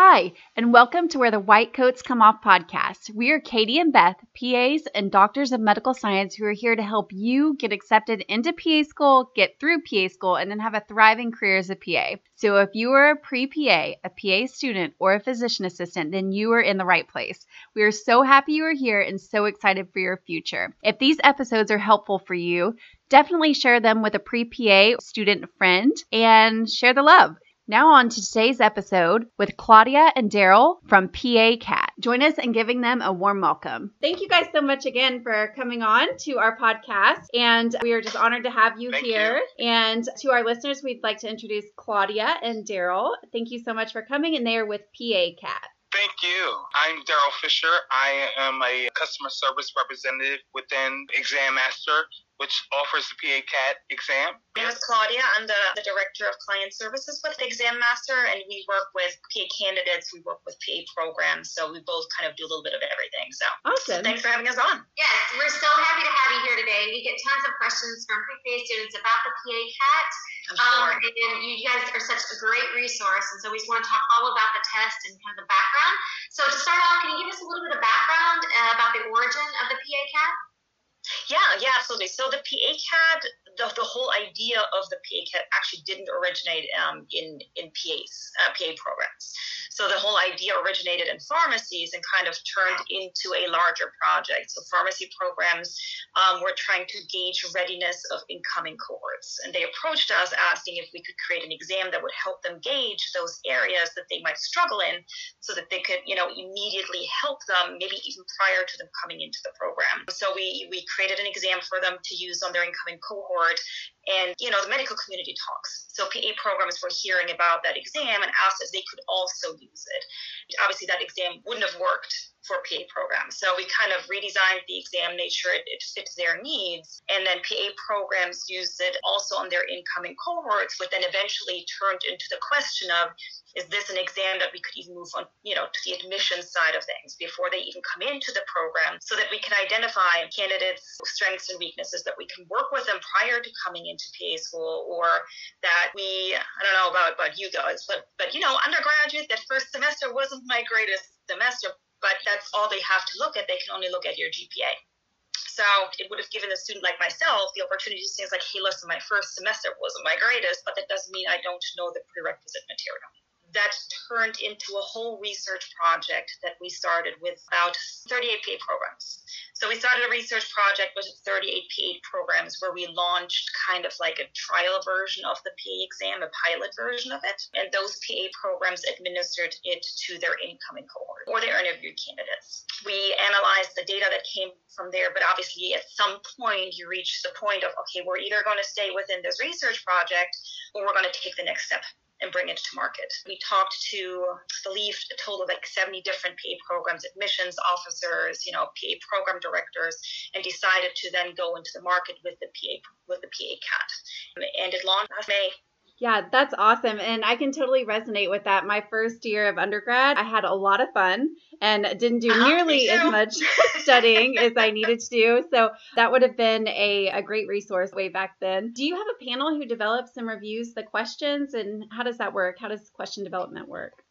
Hi, and welcome to Where the White Coats Come Off podcast. We are Katie and Beth, PAs and doctors of medical science, who are here to help you get accepted into PA school, get through PA school, and then have a thriving career as a PA. So, if you are a pre PA, a PA student, or a physician assistant, then you are in the right place. We are so happy you are here and so excited for your future. If these episodes are helpful for you, definitely share them with a pre PA student friend and share the love. Now, on to today's episode with Claudia and Daryl from PA Cat. Join us in giving them a warm welcome. Thank you guys so much again for coming on to our podcast. And we are just honored to have you Thank here. And to our listeners, we'd like to introduce Claudia and Daryl. Thank you so much for coming. And they are with PA Cat. Thank you. I'm Daryl Fisher. I am a customer service representative within Exam Master, which offers the PA CAT exam. My name is Claudia. I'm the, the Director of Client Services with Exam Master, and we work with PA candidates, we work with PA programs, so we both kind of do a little bit of everything. So Awesome. thanks for having us on. Yes, we're so happy to have you here today. We get tons of questions from pre-PA students about the PA CAT. I'm Um, and you guys are such a great resource, and so we just want to talk all about the test and kind of the background. So to start off, can you give us a little bit of background uh, about the origin of the PA CAT? Yeah, yeah, absolutely. So the PA CAT, the, the whole idea of the PA actually didn't originate um, in in PAs, uh, PA programs. So the whole idea originated in pharmacies and kind of turned into a larger project. So pharmacy programs um, were trying to gauge readiness of incoming cohorts, and they approached us asking if we could create an exam that would help them gauge those areas that they might struggle in, so that they could, you know, immediately help them, maybe even prior to them coming into the program. So we we created an exam for them to use on their incoming cohort, forward and you know, the medical community talks. So PA programs were hearing about that exam and asked if they could also use it. Obviously, that exam wouldn't have worked for PA programs. So we kind of redesigned the exam, made sure it, it fit their needs, and then PA programs used it also on their incoming cohorts, but then eventually turned into the question of is this an exam that we could even move on, you know, to the admission side of things before they even come into the program so that we can identify candidates' strengths and weaknesses that we can work with them prior to coming into PA school or that we I don't know about, about you guys, but but you know, undergraduate, that first semester wasn't my greatest semester, but that's all they have to look at. They can only look at your GPA. So it would have given a student like myself the opportunity to say, like, hey, listen, my first semester wasn't my greatest, but that doesn't mean I don't know the prerequisite material. That turned into a whole research project that we started with about 38 PA programs. So we started a research project with 38 PA programs where we launched kind of like a trial version of the PA exam, a pilot version of it. And those PA programs administered it to their incoming cohort or their interview candidates. We analyzed the data that came from there, but obviously at some point you reach the point of, okay, we're either going to stay within this research project or we're going to take the next step and bring it to market. We talked to, I believe, a total of like 70 different PA programs, admissions officers, you know, PA program directors, and decided to then go into the market with the PA with the PA CAT. And it launched last May. Yeah, that's awesome. And I can totally resonate with that. My first year of undergrad, I had a lot of fun and didn't do Uh-huh, nearly as much studying as I needed to do. So that would have been a, a great resource way back then. Do you have a panel who develops and reviews the questions? And how does that work? How does question development work?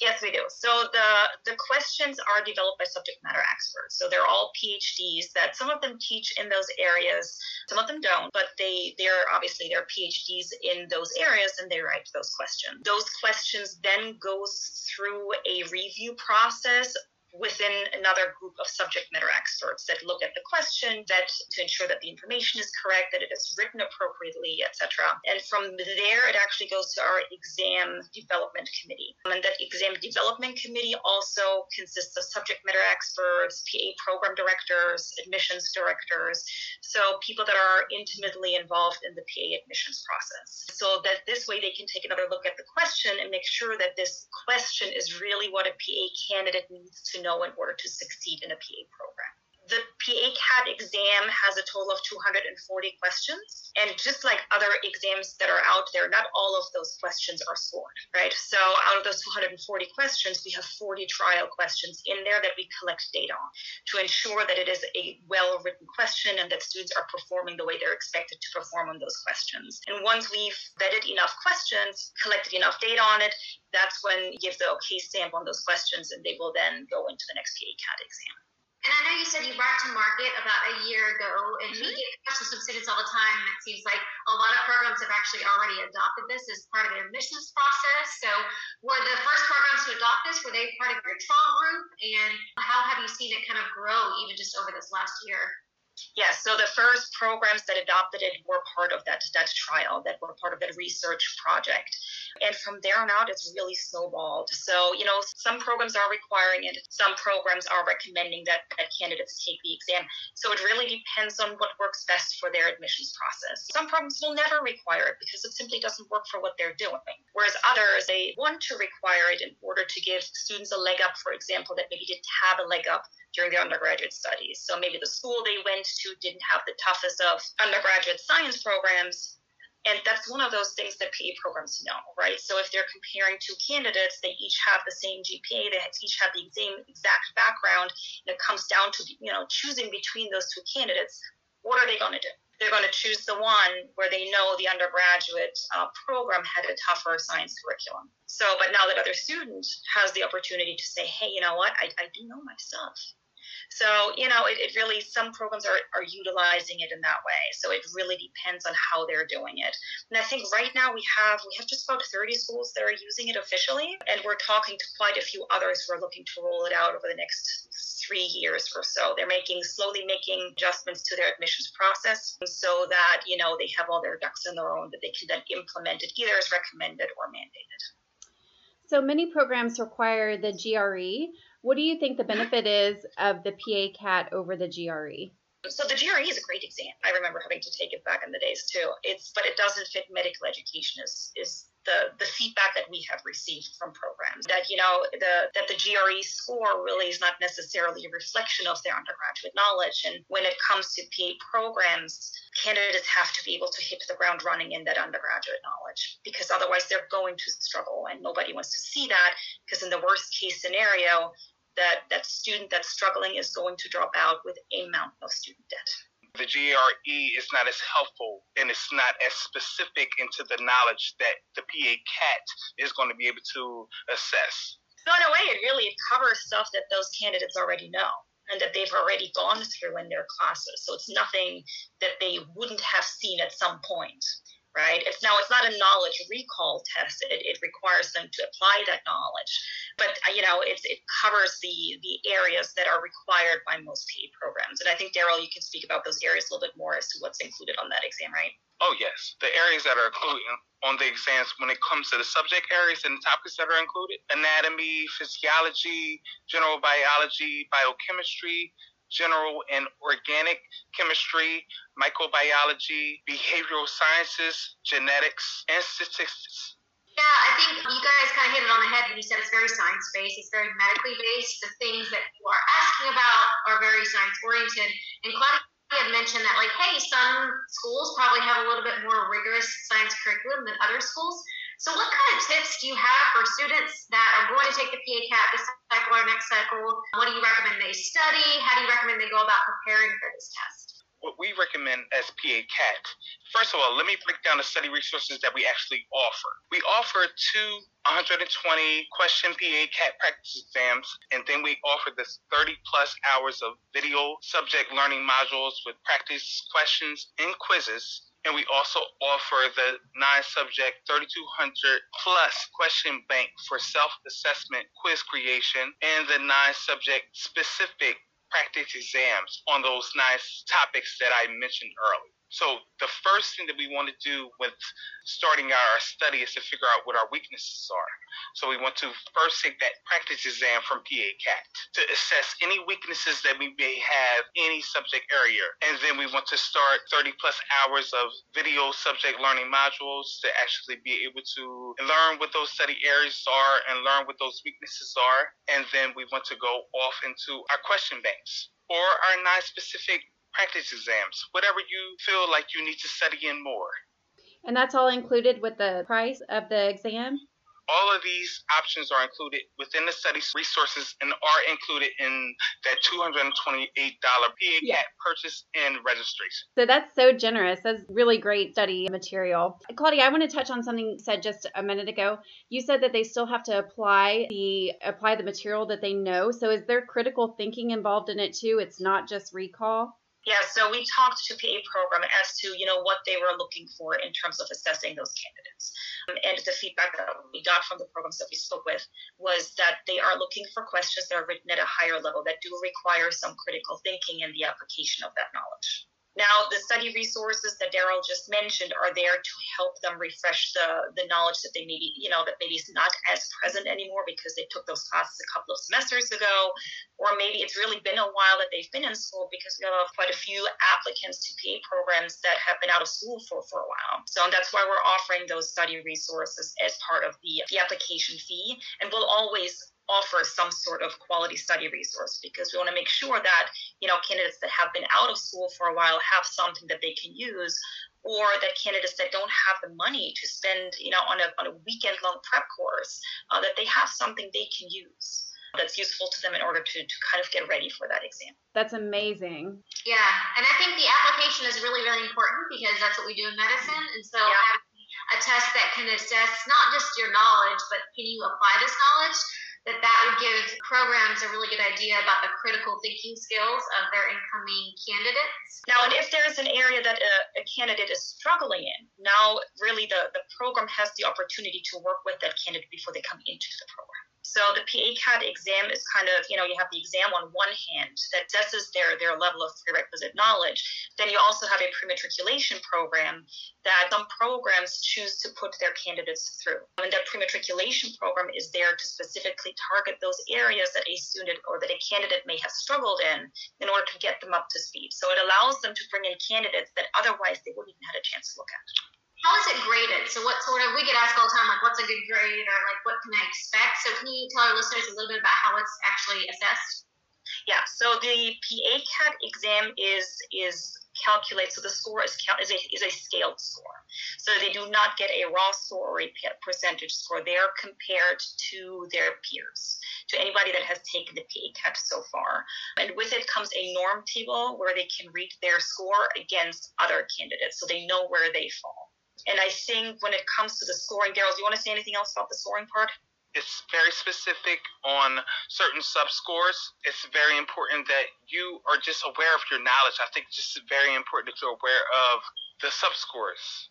Yes, we do. So the the questions are developed by subject matter experts. So they're all PhDs that some of them teach in those areas, some of them don't, but they they're obviously they're PhDs in those areas and they write those questions. Those questions then goes through a review process within another group of subject matter experts that look at the question that to ensure that the information is correct that it is written appropriately etc and from there it actually goes to our exam development committee. And that exam development committee also consists of subject matter experts pa program directors admissions directors so people that are intimately involved in the pa admissions process. So that this way they can take another look at the question and make sure that this question is really what a pa candidate needs to know in order to succeed in a PA program. The PA CAT exam has a total of 240 questions. And just like other exams that are out there, not all of those questions are scored, right? So out of those 240 questions, we have 40 trial questions in there that we collect data on to ensure that it is a well written question and that students are performing the way they're expected to perform on those questions. And once we've vetted enough questions, collected enough data on it, that's when you give the okay stamp on those questions and they will then go into the next PA CAT exam. And I know you said you brought to market about a year ago, and mm-hmm. we get questions from students all the time. It seems like a lot of programs have actually already adopted this as part of their admissions process. So, were the first programs to adopt this were they part of your trial group, and how have you seen it kind of grow even just over this last year? Yes, so the first programs that adopted it were part of that, that trial, that were part of that research project. And from there on out, it's really snowballed. So, you know, some programs are requiring it, some programs are recommending that, that candidates take the exam. So it really depends on what works best for their admissions process. Some programs will never require it because it simply doesn't work for what they're doing. Whereas others, they want to require it in order to give students a leg up, for example, that maybe didn't have a leg up during their undergraduate studies. So maybe the school they went to didn't have the toughest of undergraduate science programs. And that's one of those things that PA programs know, right? So if they're comparing two candidates, they each have the same GPA, they each have the same exact background, and it comes down to you know choosing between those two candidates. What are they going to do? They're going to choose the one where they know the undergraduate uh, program had a tougher science curriculum. So, but now that other student has the opportunity to say, hey, you know what, I, I do know my stuff. So, you know, it, it really, some programs are, are utilizing it in that way. So it really depends on how they're doing it. And I think right now we have, we have just about 30 schools that are using it officially. And we're talking to quite a few others who are looking to roll it out over the next three years or so. They're making, slowly making adjustments to their admissions process so that, you know, they have all their ducks in a row that they can then implement it either as recommended or mandated. So many programs require the GRE. What do you think the benefit is of the PA CAT over the GRE? So the GRE is a great exam. I remember having to take it back in the days too. It's but it doesn't fit medical education is is the, the feedback that we have received from programs that you know the that the GRE score really is not necessarily a reflection of their undergraduate knowledge and when it comes to PA programs candidates have to be able to hit the ground running in that undergraduate knowledge because otherwise they're going to struggle and nobody wants to see that because in the worst case scenario that that student that's struggling is going to drop out with a mountain of student debt. The GRE is not as helpful and it's not as specific into the knowledge that the PA CAT is going to be able to assess. So in a way, it really covers stuff that those candidates already know and that they've already gone through in their classes. So it's nothing that they wouldn't have seen at some point right? It's now it's not a knowledge recall test. It, it requires them to apply that knowledge, but uh, you know it's, it covers the the areas that are required by most PA programs. And I think Daryl, you can speak about those areas a little bit more as to what's included on that exam, right? Oh yes, the areas that are included on the exams when it comes to the subject areas and topics that are included: anatomy, physiology, general biology, biochemistry, general and organic chemistry, microbiology, behavioral sciences, genetics, and statistics. Yeah, I think you guys kind of hit it on the head when you said it's very science based, it's very medically based. The things that you are asking about are very science oriented. And Claudia had mentioned that, like, hey, some schools probably have a little bit more rigorous science curriculum than other schools. So, what kind of tips do you have for students that are going to take the PA CAT this cycle or next cycle? What do you recommend they study? How do you recommend they go about preparing for this test? What we recommend as PA CAT, first of all, let me break down the study resources that we actually offer. We offer two 120 question PA CAT practice exams, and then we offer this 30 plus hours of video subject learning modules with practice questions and quizzes and we also offer the nine subject 3200 plus question bank for self assessment quiz creation and the nine subject specific practice exams on those nine topics that I mentioned earlier. So the first thing that we want to do with starting our study is to figure out what our weaknesses are. So we want to first take that practice exam from PA-CAT to assess any weaknesses that we may have any subject area. And then we want to start 30 plus hours of video subject learning modules to actually be able to learn what those study areas are and learn what those weaknesses are. And then we want to go off into our question banks or our non-specific practice exams, whatever you feel like you need to study in more. And that's all included with the price of the exam? All of these options are included within the study resources and are included in that $228 PA yeah. purchase and registration. So that's so generous. That's really great study material. Claudia, I want to touch on something you said just a minute ago. You said that they still have to apply the apply the material that they know. So is there critical thinking involved in it too? It's not just recall? Yeah, so we talked to PA program as to you know what they were looking for in terms of assessing those candidates, um, and the feedback that we got from the programs that we spoke with was that they are looking for questions that are written at a higher level that do require some critical thinking and the application of that knowledge. Now, the study resources that Daryl just mentioned are there to help them refresh the, the knowledge that they maybe, you know, that maybe is not as present anymore because they took those classes a couple of semesters ago, or maybe it's really been a while that they've been in school because we have quite a few applicants to PA programs that have been out of school for, for a while. So that's why we're offering those study resources as part of the, the application fee. And we'll always offer some sort of quality study resource because we want to make sure that you know candidates that have been out of school for a while have something that they can use or that candidates that don't have the money to spend you know on a, on a weekend long prep course uh, that they have something they can use that's useful to them in order to, to kind of get ready for that exam. That's amazing. Yeah, and I think the application is really, really important because that's what we do in medicine. And so yeah. having a test that can assess not just your knowledge, but can you apply this knowledge that that would give programs a really good idea about the critical thinking skills of their incoming candidates. Now, and if there's an area that a, a candidate is struggling in, now really the, the program has the opportunity to work with that candidate before they come into the program. So the PA-CAT exam is kind of, you know, you have the exam on one hand that assesses their, their level of prerequisite knowledge. Then you also have a pre-matriculation program that some programs choose to put their candidates through. And that pre-matriculation program is there to specifically target those areas that a student or that a candidate may have struggled in in order to get them up to speed. So it allows them to bring in candidates that otherwise they wouldn't even have had a chance to look at how is it graded? So what sort of we get asked all the time like what's a good grade or like what can I expect? So can you tell our listeners a little bit about how it's actually assessed? Yeah, so the PA-CAT exam is is calculated. So the score is is a, is a scaled score. So they do not get a raw score or a percentage score. They are compared to their peers, to anybody that has taken the PA-CAT so far. And with it comes a norm table where they can read their score against other candidates, so they know where they fall. And I think when it comes to the scoring, Daryl, do you want to say anything else about the scoring part? It's very specific on certain sub scores. It's very important that you are just aware of your knowledge. I think it's just very important that you're aware of the sub scores.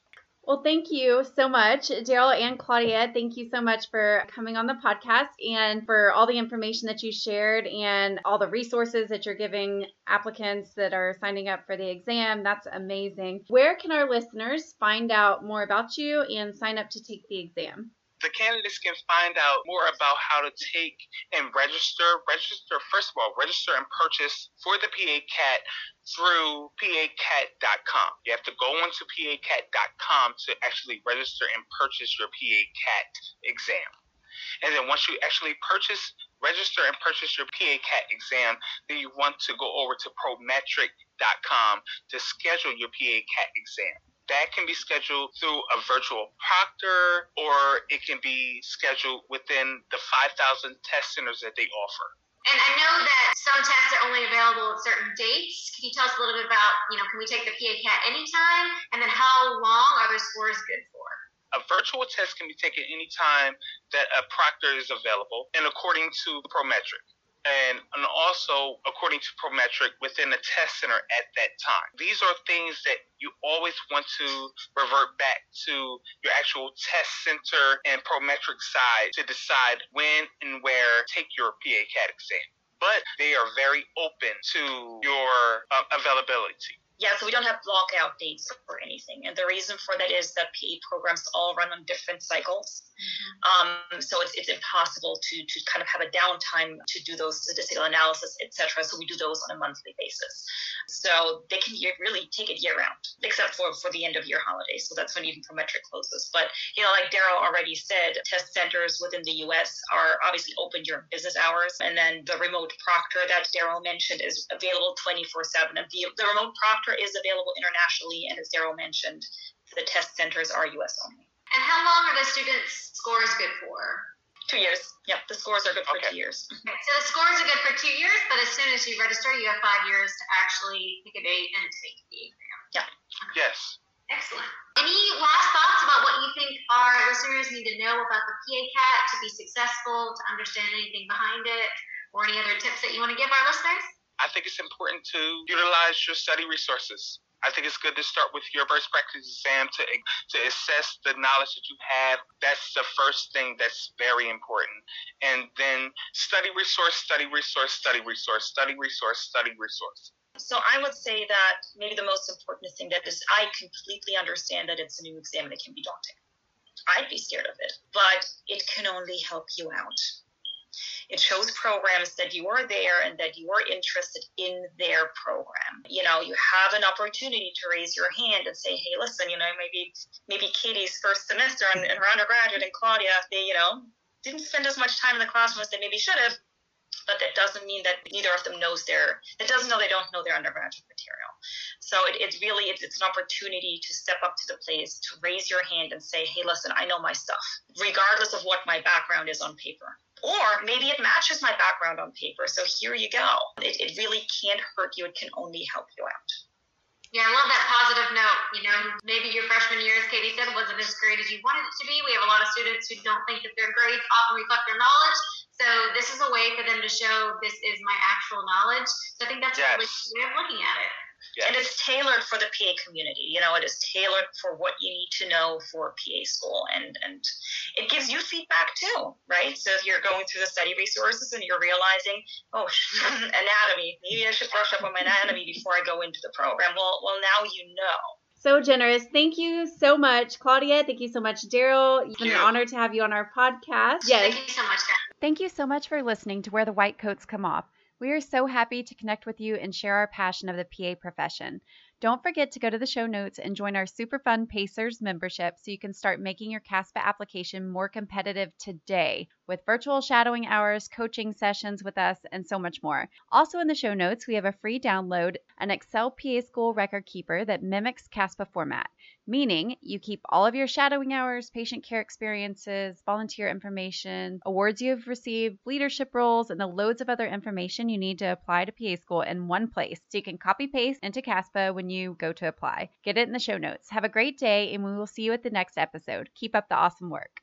Well, thank you so much, Daryl and Claudia. Thank you so much for coming on the podcast and for all the information that you shared and all the resources that you're giving applicants that are signing up for the exam. That's amazing. Where can our listeners find out more about you and sign up to take the exam? The candidates can find out more about how to take and register. Register, first of all, register and purchase for the PA CAT through pacat.com. You have to go onto pacat.com to actually register and purchase your PA CAT exam. And then once you actually purchase, register and purchase your PA CAT exam, then you want to go over to prometric.com to schedule your PA CAT exam that can be scheduled through a virtual proctor or it can be scheduled within the 5,000 test centers that they offer. And I know that some tests are only available at certain dates. Can you tell us a little bit about, you know, can we take the PA CAT anytime? And then how long are the scores good for? A virtual test can be taken anytime that a proctor is available and according to Prometric and, and also according to Prometric within the test center at that time. These are things that you always want to revert back to your actual test center and Prometric side to decide when and where take your PA CAT exam. But they are very open to your uh, availability. Yeah, so we don't have lockout dates or anything. And the reason for that is that PA programs all run on different cycles. Um, so it's, it's impossible to, to kind of have a downtime to do those statistical analysis, etc. So we do those on a monthly basis. So they can really take it year round, except for, for the end of year holidays. So that's when even Prometric closes. But, you know, like Daryl already said, test centers within the US are obviously open during business hours. And then the remote proctor that Daryl mentioned is available 24 7. And the, the remote proctor is available internationally. And as Daryl mentioned, the test centers are US only. And how long are the students' scores good for? Two years. Yep, the scores are good for Okay. two years. Okay, so the scores are good for two years, but as soon as you register, you have five years to actually pick a date and take the exam. Yeah. Yes. Excellent. Any last thoughts about what you think our listeners need to know about the PA CAT to be successful, to understand anything behind it, or any other tips that you want to give our listeners? I think it's important to utilize your study resources. I think it's good to start with your first practice exam to to assess the knowledge that you have. That's the first thing that's very important. And then study resource, study resource, study resource, study resource, study resource. So I would say that maybe the most important thing that is I completely understand that it's a new exam and it can be daunting. I'd be scared of it, but it can only help you out. It shows programs that you are there and that you are interested in their program. You know, you have an opportunity to raise your hand and say, hey, listen, you know, maybe maybe Katie's first semester in, in her undergraduate and Claudia, they, you know, didn't spend as much time in the classroom as they maybe should have. But that doesn't mean that neither of them knows their, that doesn't know they don't know their undergraduate material. So it, it's really, it's, it's an opportunity to step up to the place, to raise your hand and say, hey, listen, I know my stuff, regardless of what my background is on paper. Or maybe it matches my background on paper. So here you go. It, it really can't hurt you. It can only help you out. Yeah, I love that positive note. You know, maybe your freshman year, as Katie said, wasn't as great as you wanted it to be. We have a lot of students who don't think that their grades often reflect their knowledge. So this is a way for them to show this is my actual knowledge. So I think that's a really Yes. good way of looking at it. Yes. And it's tailored for the PA community. You know, it is tailored for what you need to know for PA school, and and it gives you feedback too, right? So if you're going through the study resources and you're realizing, oh, anatomy, maybe I should brush up on my anatomy before I go into the program. Well, well, now you know. So generous. Thank you so much, Claudia. Thank you so much, Daryl. It's been an honor to have you on our podcast. Yes. Thank you so much. Thank you so much for listening to Where the White Coats Come Off. We are so happy to connect with you and share our passion of the PA profession. Don't forget to go to the show notes and join our super fun Pacers membership so you can start making your CASPA application more competitive today with virtual shadowing hours, coaching sessions with us, and so much more. Also, in the show notes, we have a free download an Excel PA School record keeper that mimics CASPA format, meaning you keep all of your shadowing hours, patient care experiences, volunteer information, awards you have received, leadership roles, and the loads of other information you need to apply to PA school in one place so you can copy paste into CASPA when you go to apply. Get it in the show notes. Have a great day, and we will see you at the next episode. Keep up the awesome work.